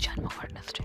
जन्म वर्ण